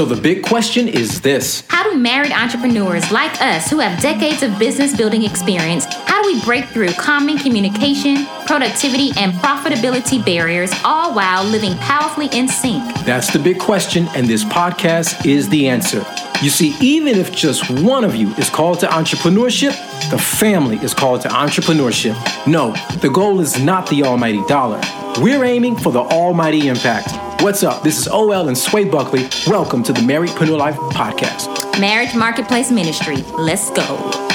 So the big question is this How do married entrepreneurs like us who have decades of business building experience, how do we break through common communication, productivity, and profitability barriers, all while living powerfully in sync? That's the big question, and this podcast is the answer. You see, even if just one of you is called to entrepreneurship, the family is called to entrepreneurship. No, the goal is not the almighty dollar. We're aiming for the almighty impact. What's up? This is OL and Sway Buckley. Welcome to the Marriedpreneur Life Podcast. Marriage Marketplace Ministry. Let's go.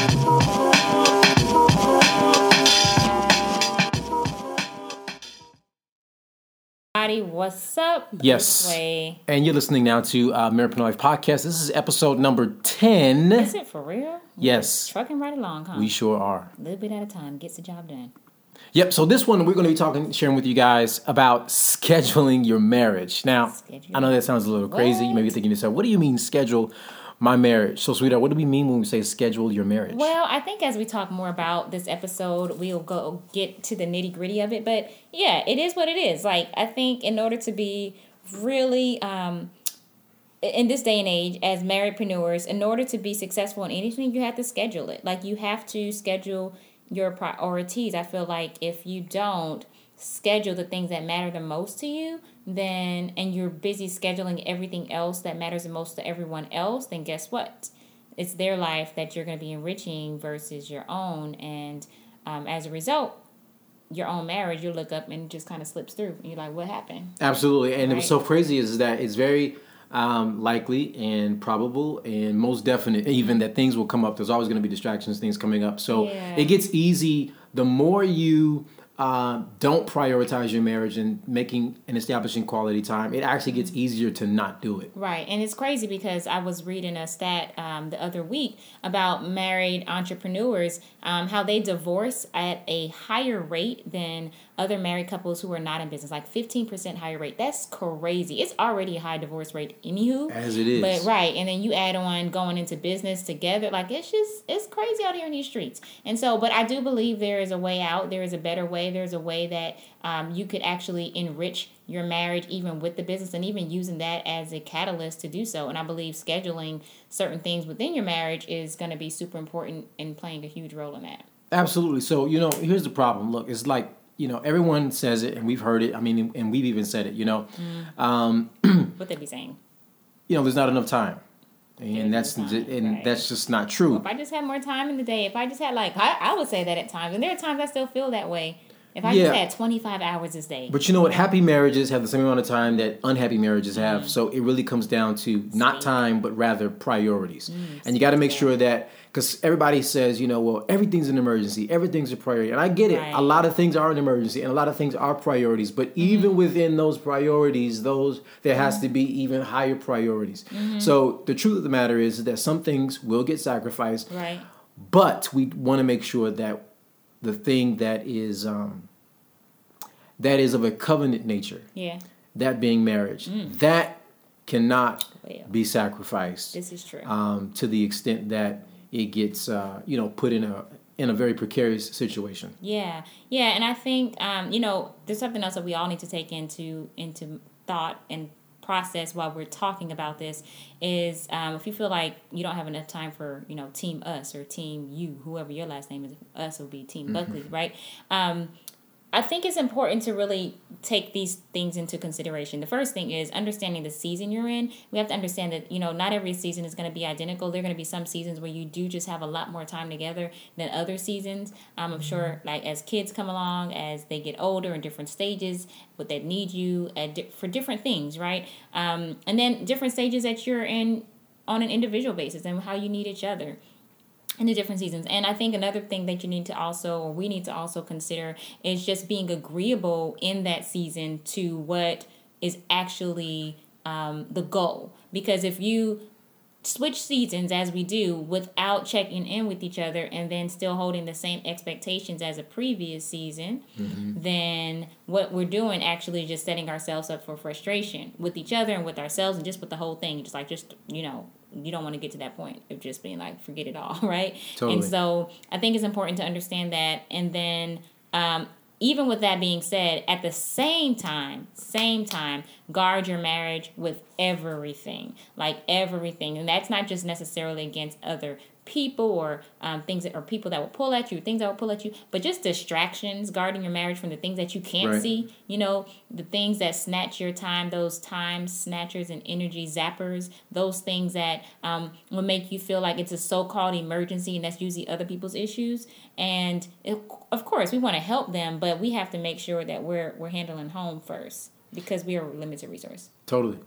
What's up? Yes. And you're listening now to uh, Preneur Life Podcast. This is episode number 10. Is it for real? Yes. Trucking right along, huh? We sure are. A little bit at a time gets the job done. Yep. So this one we're going to be talking, sharing with you guys about scheduling your marriage. Now. I know that sounds a little crazy. You may be thinking to yourself, "What do you mean schedule my marriage?" So, sweetheart, what do we mean when we say schedule your marriage? Well, I think as we talk more about this episode, we'll go get to the nitty gritty of it. But yeah, it is what it is. Like I think in order to be really um, in this day and age as marriedpreneurs, in order to be successful in anything, you have to schedule it. Like you have to schedule your priorities. I feel like if you don't schedule the things that matter the most to you, then and you're busy scheduling everything else that matters the most to everyone else, then guess what? It's their life that you're going to be enriching versus your own, and um, as a result, your own marriage, you look up and it just kind of slips through, and you're like, "What happened?" Absolutely. And what's Right. so crazy is that it's very um, likely and probable and most definite even that things will come up. There's always going to be distractions, things coming up. So Yeah. it gets easy the more you uh, don't prioritize your marriage and making and establishing quality time. It actually gets easier to not do it. Right, and it's crazy because I was reading a stat um, the other week about married entrepreneurs, um, how they divorce at a higher rate than other married couples who are not in business, like fifteen percent higher rate. That's crazy. It's already a high divorce rate, anywho. As it is. But right, and then you add on going into business together, like it's just it's crazy out here in these streets. And so, but I do believe there is a way out. There is a better way. There's a way that um, you could actually enrich your marriage, even with the business, and even using that as a catalyst to do so. And I believe scheduling certain things within your marriage is going to be super important in playing a huge role in that. Absolutely. So, you know, here's the problem. Look, it's like, you know, everyone says it and we've heard it. I mean, and we've even said it, you know. Um, What they'd be saying? you know, there's not enough time. And that's time, and right. that's just not true. If I just had more time in the day, if I just had like I, I would say that at times, and there are times I still feel that way. If I Yeah. just had twenty five hours this day, But you know what? Happy marriages have the same amount of time that unhappy marriages have. Mm. So it really comes down to not time, but rather priorities. Mm, and you got to make sure that because everybody says, you know, well, everything's an emergency, everything's a priority, and I get it. A lot of things are an emergency, and a lot of things are priorities. But mm-hmm. even within those priorities, those there has to mm. be even higher priorities. Mm-hmm. So the truth of the matter is that some things will get sacrificed, right? but we want to make sure that the thing that is um, that is of a covenant nature. Yeah, that being marriage. That cannot Well. be sacrificed this is true. um, to the extent that it gets uh, you know put in a in a very precarious situation. Yeah, yeah, and I think um, you know there's something else that we all need to take into into thought and process while we're talking about this is um, if you feel like you don't have enough time for you know team us or team you whoever your last name is us will be team buckley right? Um, I think it's important to really take these things into consideration. The first thing is understanding the season you're in. We have to understand that, you know, not every season is going to be identical. There are going to be some seasons where you do just have a lot more time together than other seasons. Um, I'm sure, like, as kids come along, as they get older in different stages, what they need you at di- for different things, right? Um, and then different stages that you're in on an individual basis and how you need each other in the different seasons. And I think another thing that you need to also, or we need to also consider, is just being agreeable in that season to what is actually um, the goal. Because if you switch seasons as we do without checking in with each other and then still holding the same expectations as a previous season, then what we're doing actually is just setting ourselves up for frustration with each other and with ourselves and just with the whole thing. Just like, just, you know, you don't want to get to that point of just being like, forget it all, right? Totally. And so I think it's important to understand that. And then, um, even with that being said, at the same time, same time, guard your marriage with everything, like everything. And that's not just necessarily against other people or um, things that or people that will pull at you, things that will pull at you, but just distractions, guarding your marriage from the things that you can't right. see. You know, the things that snatch your time, those time snatchers and energy zappers, those things that um, will make you feel like it's a so-called emergency, and that's usually other people's issues. And it, of course, we want to help them, but we have to make sure that we're we're handling home first because we are a limited resource. Totally.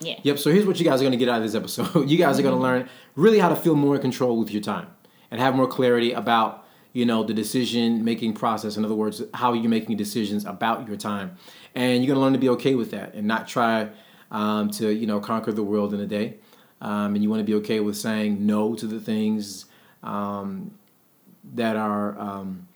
Yeah. Yep. So here's what you guys are going to get out of this episode. you guys are going to learn really how to feel more in control with your time and have more clarity about you know the decision making process. In other words, how you're making decisions about your time, and you're going to learn to be okay with that and not try um, to you know conquer the world in a day. Um, and you want to be okay with saying no to the things um, that are um,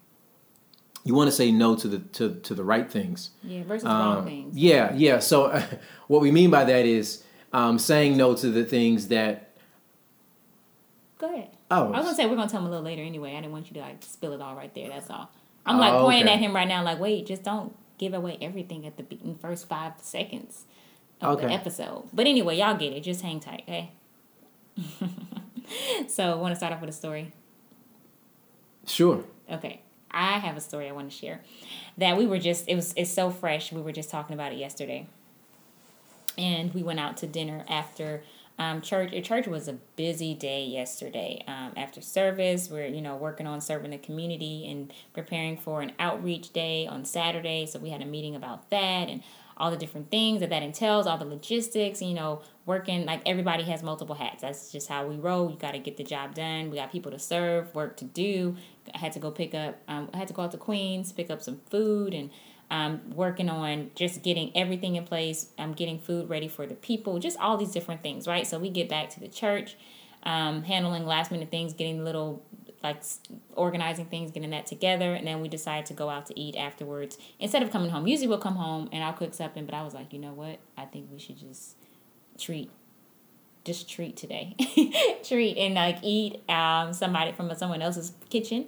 you want to say no to the to, to the right things. Yeah, versus um, wrong things. Yeah, yeah. So uh, what we mean by that is um, saying no to the things that. Go ahead. Oh, I was gonna say we're gonna tell him a little later anyway. I didn't want you to like spill it all right there. That's all. I'm like oh, pointing okay. at him right now, like, wait, just don't give away everything at the first five seconds of okay. the episode. But anyway, y'all get it. Just hang tight, okay? so, want to start off with a story? Sure. Okay. I have a story I want to share that we were just it was it's so fresh. We were just talking about it yesterday. And we went out to dinner after um, church. Church was a busy day yesterday. Um, after service, we're you know working on serving the community and preparing for an outreach day on Saturday. So we had a meeting about that and all the different things that that entails, all the logistics, you know, working like everybody has multiple hats. That's just how we roll. You got to get the job done. We got people to serve, work to do. I had to go pick up, um, I had to go out to Queens, pick up some food and um, working on just getting everything in place. Um, getting food ready for the people, just all these different things, right? So we get back to the church, um, handling last minute things, getting little like organizing things, getting that together, and then we decided to go out to eat afterwards. Instead of coming home, usually we'll come home and I'll cook something, but I was like, you know what? I think we should just treat, just treat today, treat and like eat um somebody from someone else's kitchen,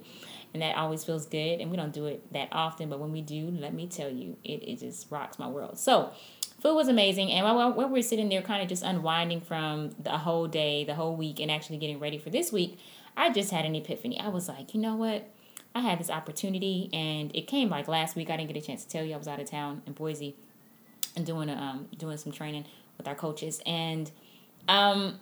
and that always feels good. And we don't do it that often, but when we do, let me tell you, it it just rocks my world. So food was amazing and while, while we're sitting there kind of just unwinding from the whole day the whole week and actually getting ready for this week I just had an epiphany. I was like, you know what? I had this opportunity, and it came like last week. I didn't get a chance to tell you I was out of town in Boise and doing a, um doing some training with our coaches, and um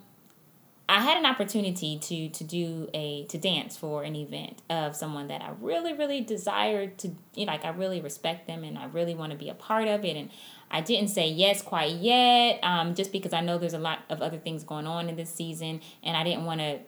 I had an opportunity to to do a to dance for an event of someone that I really really desired to you know, like I really respect them and I really want to be a part of it and I didn't say yes quite yet um, just because I know there's a lot of other things going on in this season and I didn't want to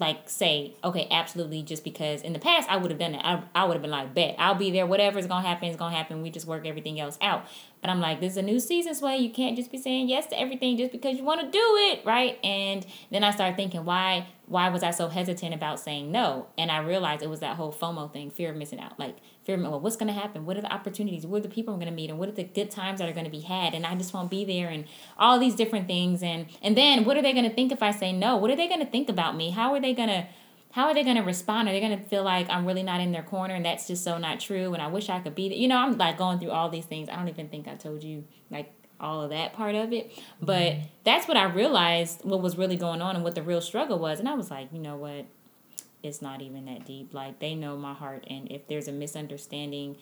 like say okay absolutely just because in the past i would have done it. I, I would have been like bet i'll be there. Whatever's gonna happen is gonna happen. We just work everything else out but i'm like this is a new season so you can't just be saying yes to everything just because you want to do it right and then i started thinking why why was i so hesitant about saying no and i realized it was that whole fomo thing fear of missing out like fear well, what's going to happen? What are the opportunities? What are the people I'm going to meet? And what are the good times that are going to be had? And I just won't be there and all these different things. And, and then what are they going to think if I say no? What are they going to think about me? How are they going to, how are they going to respond? Are they going to feel like I'm really not in their corner and that's just so not true? And I wish I could be there. You know, I'm like going through all these things. I don't even think I told you like all of that part of it. But mm-hmm. that's what I realized what was really going on and what the real struggle was. And I was like, you know what? it's not even that deep. Like they know my heart, and if there's a misunderstanding,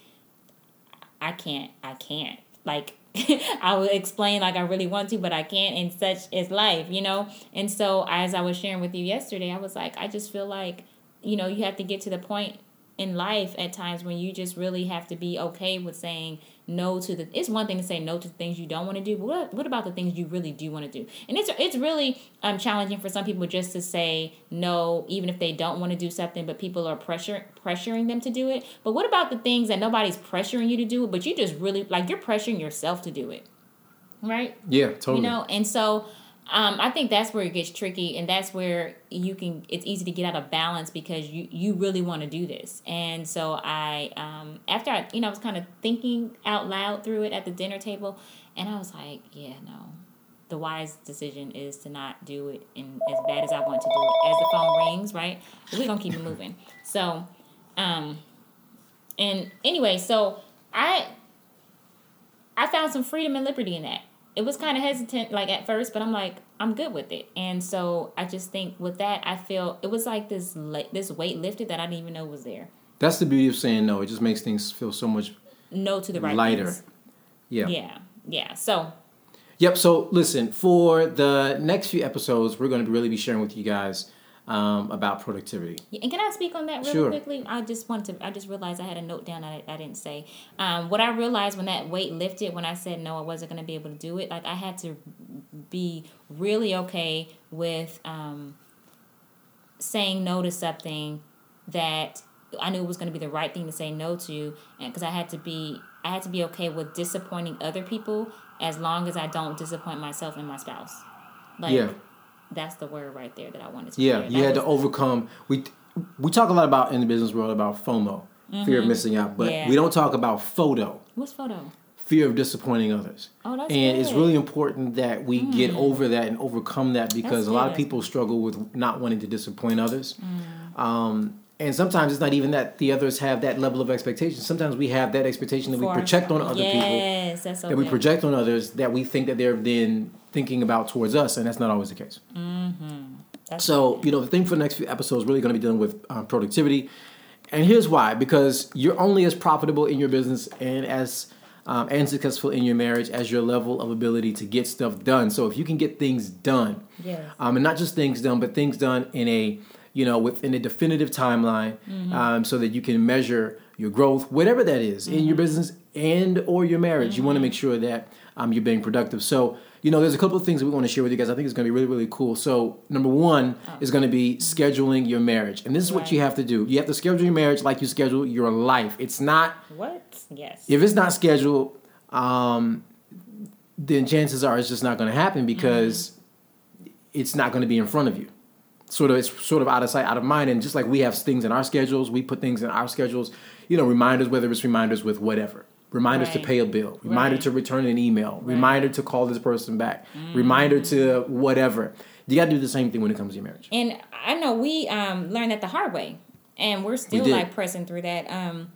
I can't. I can't. Like I will explain like I really want to, but I can't. And such is life, you know. And so as I was sharing with you yesterday, I was like, I just feel like you know you have to get to the point in life at times when you just really have to be okay with saying no to the it's one thing to say no to things you don't want to do but what, what about the things you really do want to do? And it's it's really um challenging for some people just to say no even if they don't want to do something but people are pressure pressuring them to do it. But what about the things that nobody's pressuring you to do but you just really like you're pressuring yourself to do it right? Yeah totally. You know and so um, I think that's where it gets tricky, and that's where you can. It's easy to get out of balance because you you really want to do this, and so I um, after I you know I was kind of thinking out loud through it at the dinner table, and I was like, yeah, no, the wise decision is to not do it in as bad as I want to do it. As the phone rings, right? We're gonna keep it moving. So, um, and anyway, so I I found some freedom and liberty in that it was kind of hesitant like at first, but I'm like I'm good with it. And so I just think with that I feel it was like this la- this weight lifted that I didn't even know was there. That's the beauty of saying no. It just makes things feel so much No to the right lighter. things. Yeah. Yeah. Yeah. So Yep. So listen, for the next few episodes, we're going to really be sharing with you guys um, about productivity. Yeah, And can I speak on that really Sure. quickly? I just want to. I just realized I had a note down I, I didn't say. Um, what I realized when that weight lifted, when I said no, I wasn't going to be able to do it. Like I had to be really okay with um, saying no to something that I knew was going to be the right thing to say no to, and because I had to be, I had to be okay with disappointing other people as long as I don't disappoint myself and my spouse. Like, Yeah. That's the word right there that I wanted to. Yeah, share. you That had to overcome. We we talk a lot about in the business world about FOMO, fear of missing out, but Mm-hmm. Yeah. we don't talk about FODO. What's FODO? fear of disappointing others. Oh, that's and it's really important that we get over that and overcome that because That's a lot good, of people struggle with not wanting to disappoint others. Mm. Um, and sometimes it's not even that the others have that level of expectation. Sometimes we have that expectation that we For- project on other people Yes, that's so that we project on others that we think that they're then thinking about towards us, and that's not always the case. That's So, you know, the thing for the next few episodes is really going to be dealing with um, productivity. And here's why because you're only as profitable in your business and as um, and successful in your marriage as your level of ability to get stuff done. So, if you can get things done, Yes. um, and not just things done, but things done in a you know within a definitive timeline, um, so that you can measure your growth, whatever that is, in your business and or your marriage. You want to make sure that um, you're being productive. So you know, there's a couple of things that we want to share with you guys. I think it's going to be really really cool. So number one is going to be scheduling your marriage, and this is what you have to do. You have to schedule your marriage like you schedule your life. It's not What? Yes. if it's not scheduled, um, then chances are it's just not going to happen because it's not going to be in front of you. Sort of, it's sort of out of sight, out of mind. And just like we have things in our schedules, we put things in our schedules. You know, reminders, whether it's reminders with whatever, reminders to pay a bill, reminder Right. to return an email, reminder to call this person back, reminder to whatever. You got to do the same thing when it comes to your marriage. And I know we um, learned that the hard way, and we're still did. like pressing through that. Um,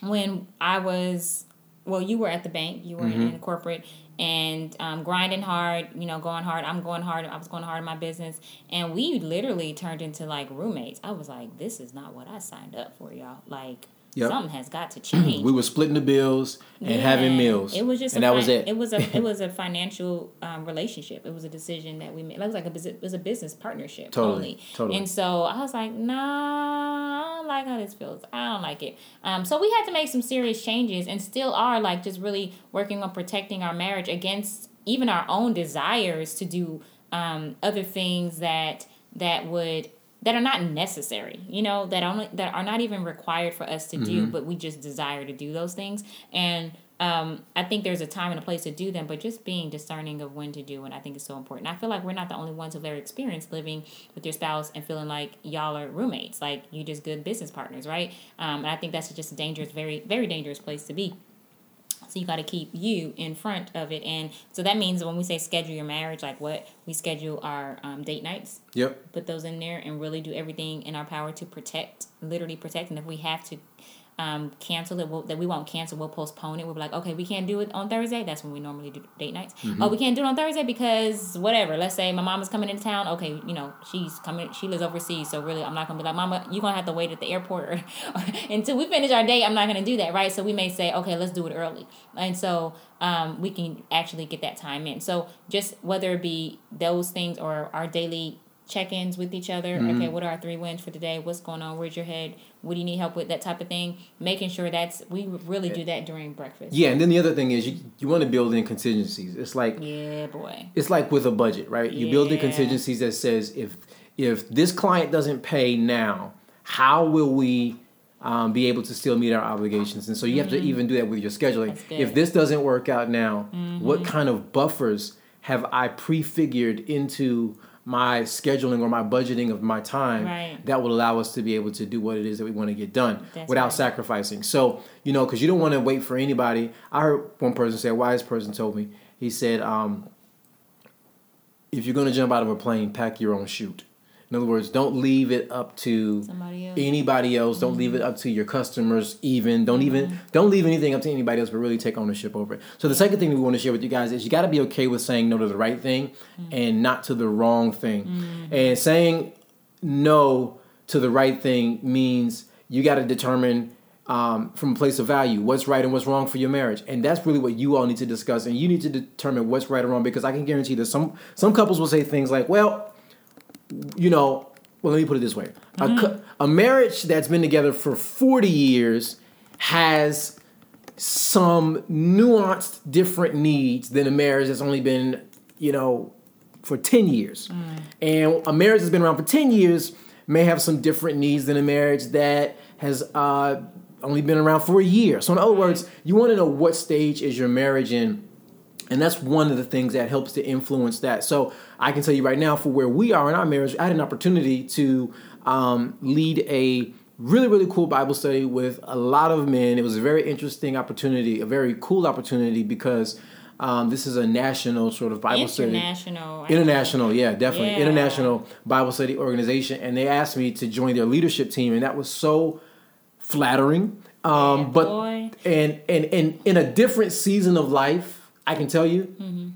when I was, well, you were at the bank, you were Mm-hmm. in corporate, and um, grinding hard, you know, going hard. I'm going hard. I was going hard in my business, and we literally turned into like roommates. I was like, this is not what I signed up for, y'all. Like. Yep. Something has got to change. We were splitting the bills and having meals. It was just and a that was it. It was a it was a financial um, relationship. It was a decision that we made. It was like a it was a business partnership Totally, only. totally. And so I was like, nah, I don't like how this feels. I don't like it. Um, so we had to make some serious changes, and still are like just really working on protecting our marriage against even our own desires to do um, other things that that would that are not necessary you know that only that are not even required for us to do but we just desire to do those things and um, I think there's a time and a place to do them, but just being discerning of when to do, and I think is so important. I feel like we're not the only ones who've ever experienced living with your spouse and feeling like y'all are roommates, like you just good business partners, right? Um, and I think that's just a dangerous, very, very dangerous place to be. So you got to keep you in front of it, and so that means when we say schedule your marriage, like what we schedule our um, date nights, Yep. put those in there, and really do everything in our power to protect, literally protect. And if we have to um, cancel it, we'll, that we won't cancel, we'll postpone it. We'll be like, okay, we can't do it on Thursday. That's when we normally do date nights. Oh, we can't do it on Thursday because whatever. Let's say my mom is coming into town. Okay, you know she's coming. She lives overseas, so really, I'm not gonna be like, Mama, you're gonna have to wait at the airport until we finish our date. I'm not gonna do that, right? So we may say, okay, let's do it early, and so um, we can actually get that time in. So just whether it be those things or our daily check-ins with each other. Mm-hmm. Okay, what are our three wins for today? What's going on? Where's your head? What do you need help with? That type of thing. Making sure that's we really do that during breakfast. Yeah, and then the other thing is you, you want to build in contingencies. It's like Yeah, boy. it's like with a budget, right? You build in contingencies that says if if this client doesn't pay now, how will we um, be able to still meet our obligations? And so you have to even do that with your scheduling. Mm-hmm. If this doesn't work out now, Mm-hmm. what kind of buffers have I prefigured into my scheduling or my budgeting of my time Right. that will allow us to be able to do what it is that we want to get done That's without right. sacrificing. So, you know, because you don't want to wait for anybody. I heard one person say, a wise person told me, he said, um, if you're going to jump out of a plane, pack your own chute. In other words, don't leave it up to Somebody else. anybody else. Don't leave it up to your customers. Even don't mm-hmm. even don't leave anything up to anybody else, but really take ownership over it. So the second thing that we want to share with you guys is you got to be okay with saying no to the right thing mm. and not to the wrong thing. Mm. And saying no to the right thing means you got to determine um, from a place of value what's right and what's wrong for your marriage, and that's really what you all need to discuss. And you need to determine what's right or wrong because I can guarantee that some some couples will say things like, "Well." You know, well, let me put it this way: a, cou- a marriage that's been together for forty years has some nuanced, different needs than a marriage that's only been, you know, for ten years. And a marriage that's been around for ten years may have some different needs than a marriage that has uh, only been around for a year. So, in other words, you want to know what stage is your marriage in and that's one of the things that helps to influence that. So I can tell you right now, for where we are in our marriage, I had an opportunity to um, lead a really, really cool Bible study with a lot of men. It was a very interesting opportunity, a very cool opportunity because um, this is a national sort of Bible study. International. International, yeah, definitely. Yeah. International Bible study organization. And they asked me to join their leadership team, and that was so flattering. Um, Yeah, but boy. and and and in a different season of life, I can tell you, Mm-hmm.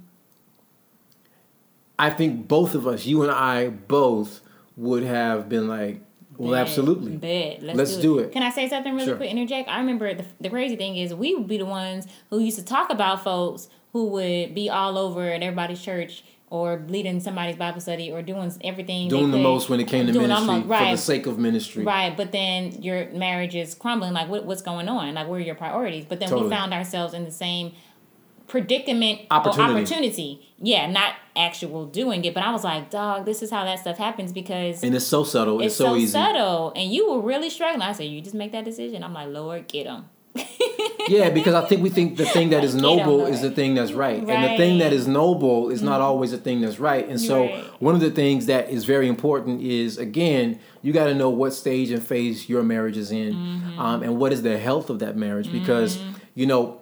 I think both of us, you and I, both would have been like, well, Bet, absolutely. Bet. Let's, Let's do, do it. it. Can I say something really Sure. quick? Interject. I remember the, the crazy thing is we would be the ones who used to talk about folks who would be all over at everybody's church or leading somebody's Bible study or doing everything. Doing the could- most when it came to doing ministry almost- for the sake of ministry. Right, but then your marriage is crumbling. Like, what, what's going on? Like, where are your priorities? But then Totally. we found ourselves in the same predicament Opportunity. or opportunity. Yeah, not actual doing it. But I was like, dog, this is how that stuff happens because And it's so subtle. It's, it's so, so, easy. subtle. And you were really struggling. I said, you just make that decision. I'm like, Lord, get them. Yeah, because I think we think the thing that is noble is the thing that's right. And the thing that is Right. Mm-hmm. noble is not always the thing that's right. And so Right. one of the things that is very important is again, you got to know what stage and phase your marriage is in, Mm-hmm. um, and what is the health of that marriage. Because you know,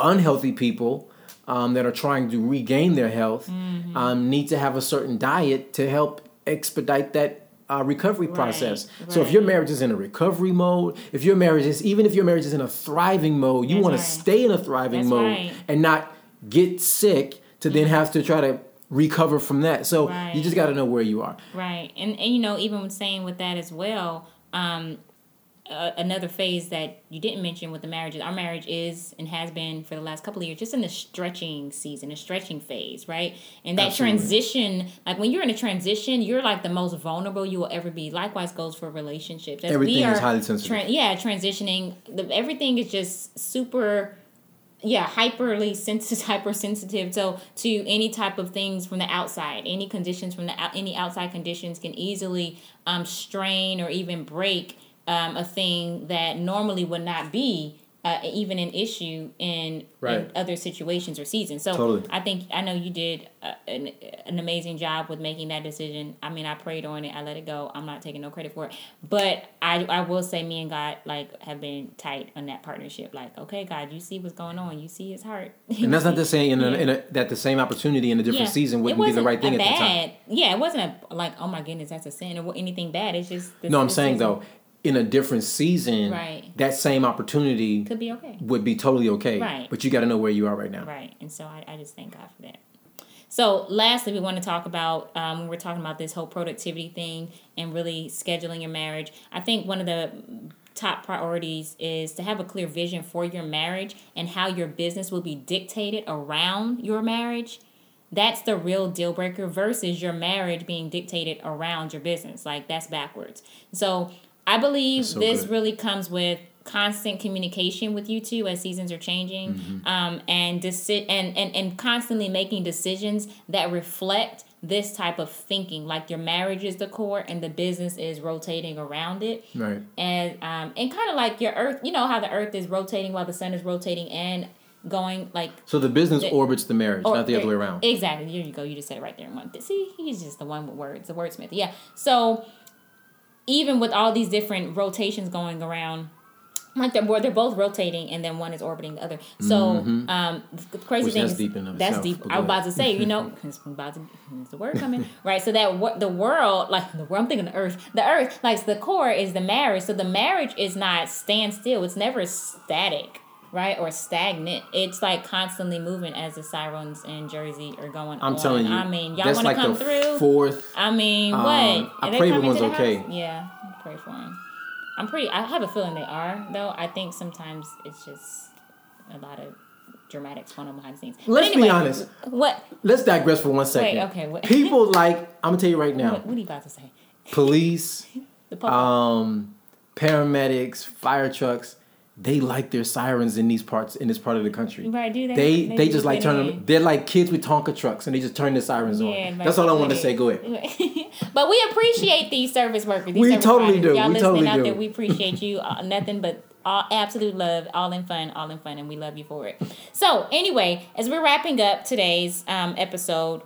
unhealthy people um, that are trying to regain their health Mm-hmm. um, need to have a certain diet to help expedite that. Uh, recovery process. So if your marriage is in a recovery mode, if your marriage is even if your marriage is in a thriving mode, you want to stay in a thriving That's mode right. and not get sick to then have to try to recover from that. So Right. you just got to know where you are. Right. And, and you know, even saying with that as well, um, uh, another phase that you didn't mention with the marriage is our marriage is and has been for the last couple of years just in the stretching season, a stretching phase, right? And that Absolutely. transition, like when you're in a transition, you're like the most vulnerable you will ever be. Likewise goes for relationships. As Everything we is are highly sensitive. tran- yeah, transitioning. The, everything is just super yeah hyperly sensitive hypersensitive so to any type of things from the outside any conditions from the out, any outside conditions can easily um, strain or even break um, a thing that normally would not be uh, even an issue in, in other situations or seasons. So Totally. i think i know you did uh, an, an amazing job with making that decision. I mean i prayed on it. I let it go. I'm not taking no credit for it. But i i will say me and god like have been tight on that partnership. Like okay god you see what's going on. You see his heart. And that's not to say in a, in a, that the same opportunity in a different season wouldn't be the right thing at that time. bad, Yeah, it wasn't a, like, oh my goodness, that's a sin or anything bad. It's just No, I'm saying season though, in a different season, Right. that same opportunity could be okay. would be totally okay. Right. But you got to know where you are right now. Right. And so I, I just thank God for that. So, lastly, we want to talk about um, when we're talking about this whole productivity thing and really scheduling your marriage. I think one of the top priorities is to have a clear vision for your marriage and how your business will be dictated around your marriage. That's the real deal breaker versus your marriage being dictated around your business. Like, that's backwards. So, I believe so this good. really comes with constant communication with you two as seasons are changing Mm-hmm. um, and, deci- and and and constantly making decisions that reflect this type of thinking like your marriage is the core and the business is rotating around it Right. and um, and kind of like your earth you know how the earth is rotating while the sun is rotating and going like So the business The- orbits the marriage, or- not the other way around. Exactly. Here you go. You just said it right there in one. See, he's just the one with words, the wordsmith. Yeah. So even with all these different rotations going around, like they're they're both rotating and then one is orbiting the other. So Mm-hmm. um, the crazy Which thing that's is deep that's itself, deep. I was about to say, you know, it's about to it's the word coming right. So that what the world like the world. I'm thinking the earth. The earth like the core is the marriage. So the marriage is not stand still. It's never static. Right or stagnant. It's like constantly moving as the sirens in Jersey are going I'm on. telling you. I mean, y'all want like to come the through? Fourth. I mean, Um, what? I Are pray everyone's okay. house? Yeah, I pray for them. I'm pretty. I have a feeling they are, though. I think sometimes it's just a lot of dramatics going on behind the scenes. Let's be honest. What? Let's digress for one second. okay, what- People like I'm gonna tell you right now. What, what are you about to say? Police, um, paramedics, fire trucks. They like their sirens in these parts in this part of the country. Right, do they? They They they, just like turn them. They're like kids with Tonka trucks, and they just turn the sirens Yeah, on. right, That's all I want to say. Go ahead. but we appreciate these service workers. These We service totally providers. do. Y'all We listening totally out do. there, we appreciate you. Uh, nothing but all absolute love, all in fun, all in fun, and we love you for it. So anyway, as we're wrapping up today's um, episode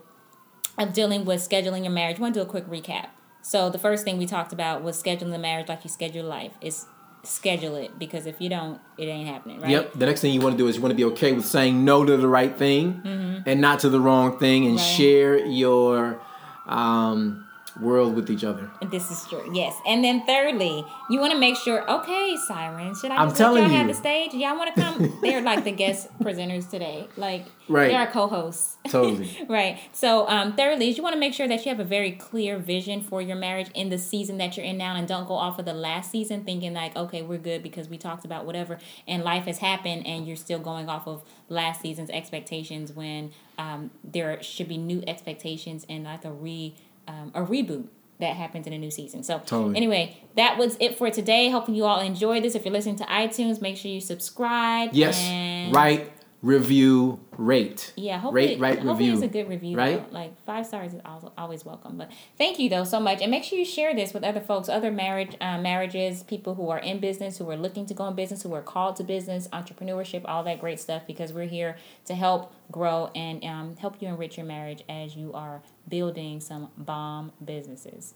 of dealing with scheduling your marriage, I want to do a quick recap. So the first thing we talked about was scheduling the marriage like you schedule life. Is schedule it because if you don't, it ain't happening, right? Yep. The next thing you want to do is you want to be okay with saying no to the right thing and not to the wrong thing, and Mm-hmm. Right. share your um, world with each other. This is true. Yes. And then thirdly, you want to make sure, okay, Sirens, should I I'm just let telling y'all have the stage? Y'all want to come? They're like the guest presenters today. Like, Right. they're our co-hosts. Totally. right. So, um, thirdly, is you want to make sure that you have a very clear vision for your marriage in the season that you're in now, and don't go off of the last season thinking like, okay, we're good because we talked about whatever, and life has happened, and you're still going off of last season's expectations when um, there should be new expectations and like a re um, a reboot that happens in a new season. So Totally. anyway, that was it for today. Hoping you all enjoyed this. If you're listening to iTunes, make sure you subscribe. Yes. and Write, review, rate. yeah, hopefully, Rate, write, hopefully review. it's a good review. Right? Though. Like five stars is al- always welcome. But thank you though so much, and make sure you share this with other folks, other marriage uh, marriages, people who are in business, who are looking to go in business, who are called to business, entrepreneurship, all that great stuff. Because we're here to help grow and um, help you enrich your marriage as you are building some bomb businesses.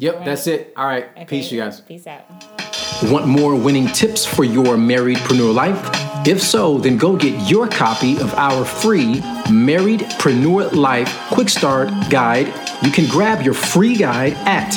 Yep, Right. that's it. All right. Okay? Peace, you guys. Peace out. Want more winning tips for your marriedpreneur life? If so, then go get your copy of our free Married Preneur Life Quick Start Guide. You can grab your free guide at